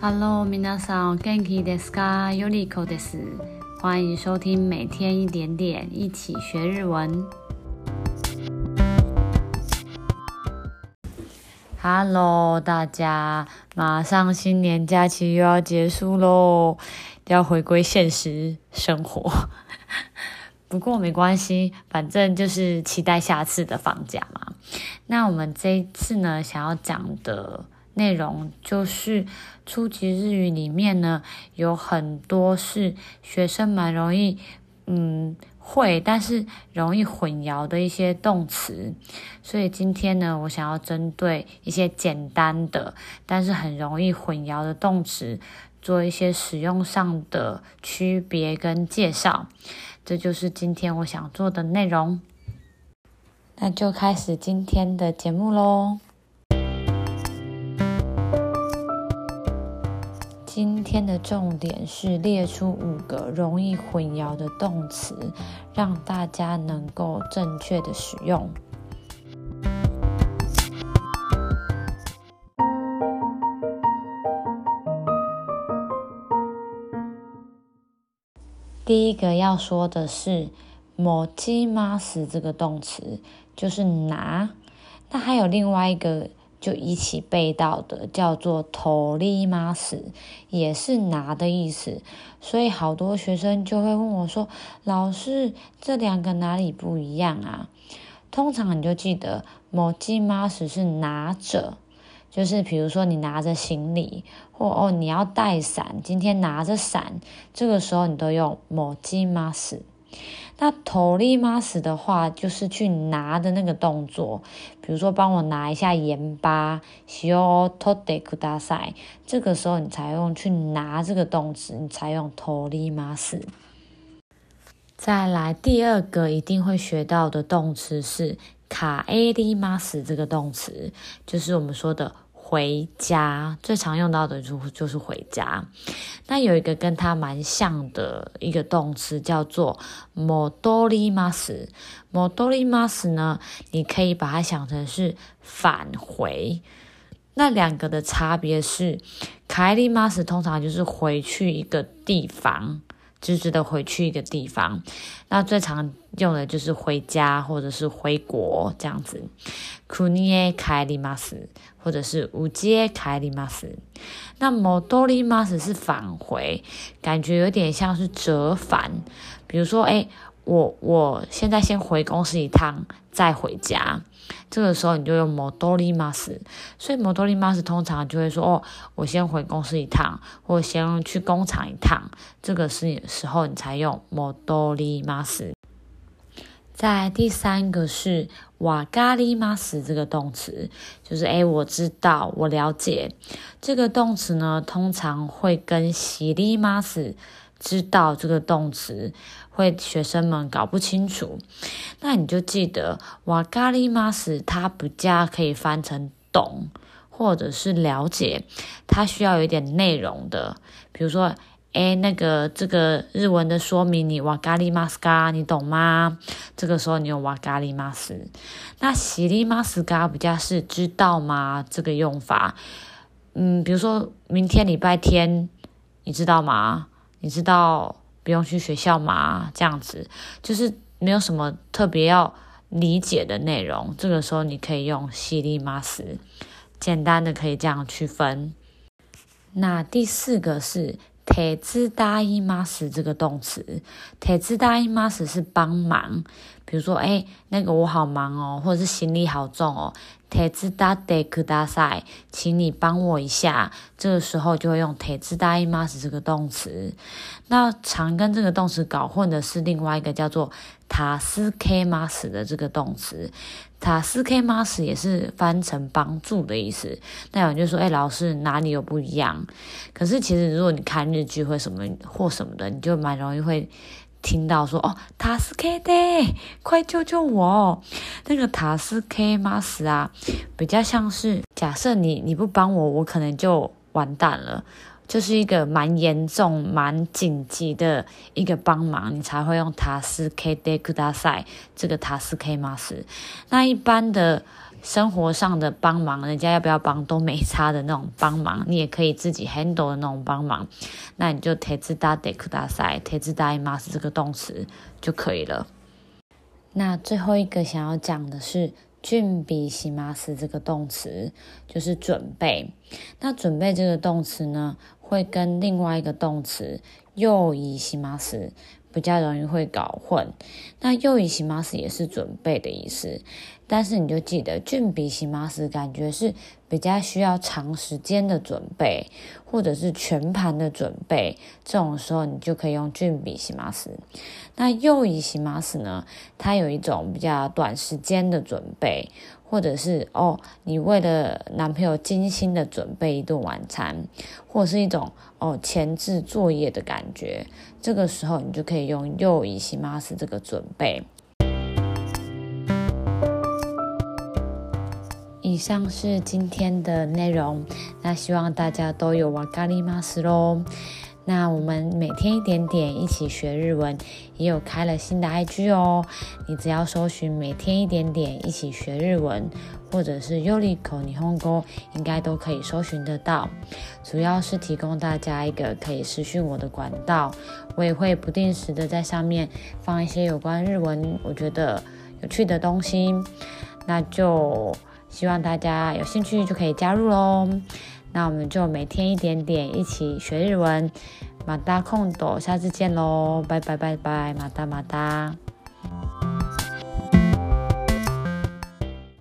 Hello，皆さん、元気ですか？よりこです。欢迎收听每天一点点，一起学日文。Hello，大家，马上新年假期又要结束喽，要回归现实生活。不过没关系，反正就是期待下次的放假嘛。那我们这一次呢，想要讲的。 内容就是初级日语里面呢，有很多是学生蛮容易嗯会，但是容易混淆的一些动词，所以今天呢，我想要针对一些简单的，但是很容易混淆的动词，做一些使用上的区别跟介绍，这就是今天我想做的内容。那就开始今天的节目喽。今天的重点是列出五个容易混淆的动词，让大家能够正确的使用。第一个要说的是“持ちます”这个动词，就是拿。那还有另外一个。 就一起背到的叫做取ります，也是拿的意思。所以好多学生就会问我说：“老师，这两个哪里不一样啊？”通常你就记得持ちます是拿着，就是比如说你拿着行李，或哦你要带伞，今天拿着伞，这个时候你都用持ちます。 那取ります的话，就是去拿的那个动作，比如说帮我拿一下盐巴，塩を取ってください。这个时候你才用去拿这个动词，你才用取ります。再来第二个一定会学到的动词是帰ります这个动词，就是我们说的。 回家最常用到的就就是回家，那有一个跟它蛮像的一个动词叫做戻ります。戻ります呢，你可以把它想成是返回。那两个的差别是，帰ります通常就是回去一个地方。 直直的回去一个地方，那最常用的就是回家或者是回国这样子。国へ帰ります，或者是家へ帰ります。那戻ります是返回，感觉有点像是折返。比如说，哎。 我我现在先回公司一趟，再回家。这个时候你就用戻ります。所以戻ります通常就会说哦，我先回公司一趟，或先去工厂一趟。这个是时候你才用戻ります。在第三个是わかります这个动词，就是诶，我知道，我了解。这个动词呢，通常会跟知ります。 知道这个动词会学生们搞不清楚，那你就记得わかります，它比较可以翻成懂或者是了解，它需要有一点内容的，比如说，诶，那个这个日文的说明你わかりますか？你懂吗？这个时候你用わかります。那知りますか比较是知道吗？这个用法，嗯，比如说明天礼拜天，你知道吗？ 你知道不用去学校吗？这样子就是没有什么特别要理解的内容。这个时候你可以用知ります，简单的可以这样区分。那第四个是 手伝います这个动词，手伝います是帮忙。比如说，哎，那个我好忙哦，或者是行李好重哦。手伝ってください，请你帮我一下。这个时候就会用手伝います这个动词。那常跟这个动词搞混的是另外一个叫做 助けます的这个动词。助けます也是翻成帮助的意思。那有人就说，哎，老师哪里有不一样？可是其实如果你看日剧或什么或什么的，你就蛮容易会。听到说哦，助けて，快救救我！那个助けます啊，比较像是假设你你不帮我，我可能就完蛋了， 就是一个蛮严重、蛮紧急的一个帮忙，你才会用助けてください这个助けます。那一般的 生活上的帮忙，人家要不要帮都没差的那种帮忙，你也可以自己 handle 的那种帮忙，那你就手伝ってください，手伝います这个动词就可以了。那最后一个想要讲的是 准备します这个动词，就是准备。那准备这个动词呢，会跟另外一个动词用意します比较容易会搞混，那用意します也是准备的意思， 但是你就记得准备します感觉是比较需要长时间的准备，或者是全盘的准备，这种时候你就可以用准备します。那用意します呢，它有一种比较短时间的准备。或者是哦，你为了男朋友精心的准备一顿晚餐，或者是一种哦前置作业的感觉，这个时候你就可以用用意します这个准备。 以上是今天的内容，那希望大家都有わかります喽。那我们每天一点点一起学日文，也有开了新的 IG 哦。你只要搜寻“每天一点点一起学日文”或者是 “Yoriko Nihongo”，应该都可以搜寻得到。主要是提供大家一个可以私讯我的管道，我也会不定时的在上面放一些有关日文我觉得有趣的东西。那就 希望大家有兴趣就可以加入喽。那我们就每天一点点一起学日文，马达空斗，下次见喽，拜拜拜拜，马达马达。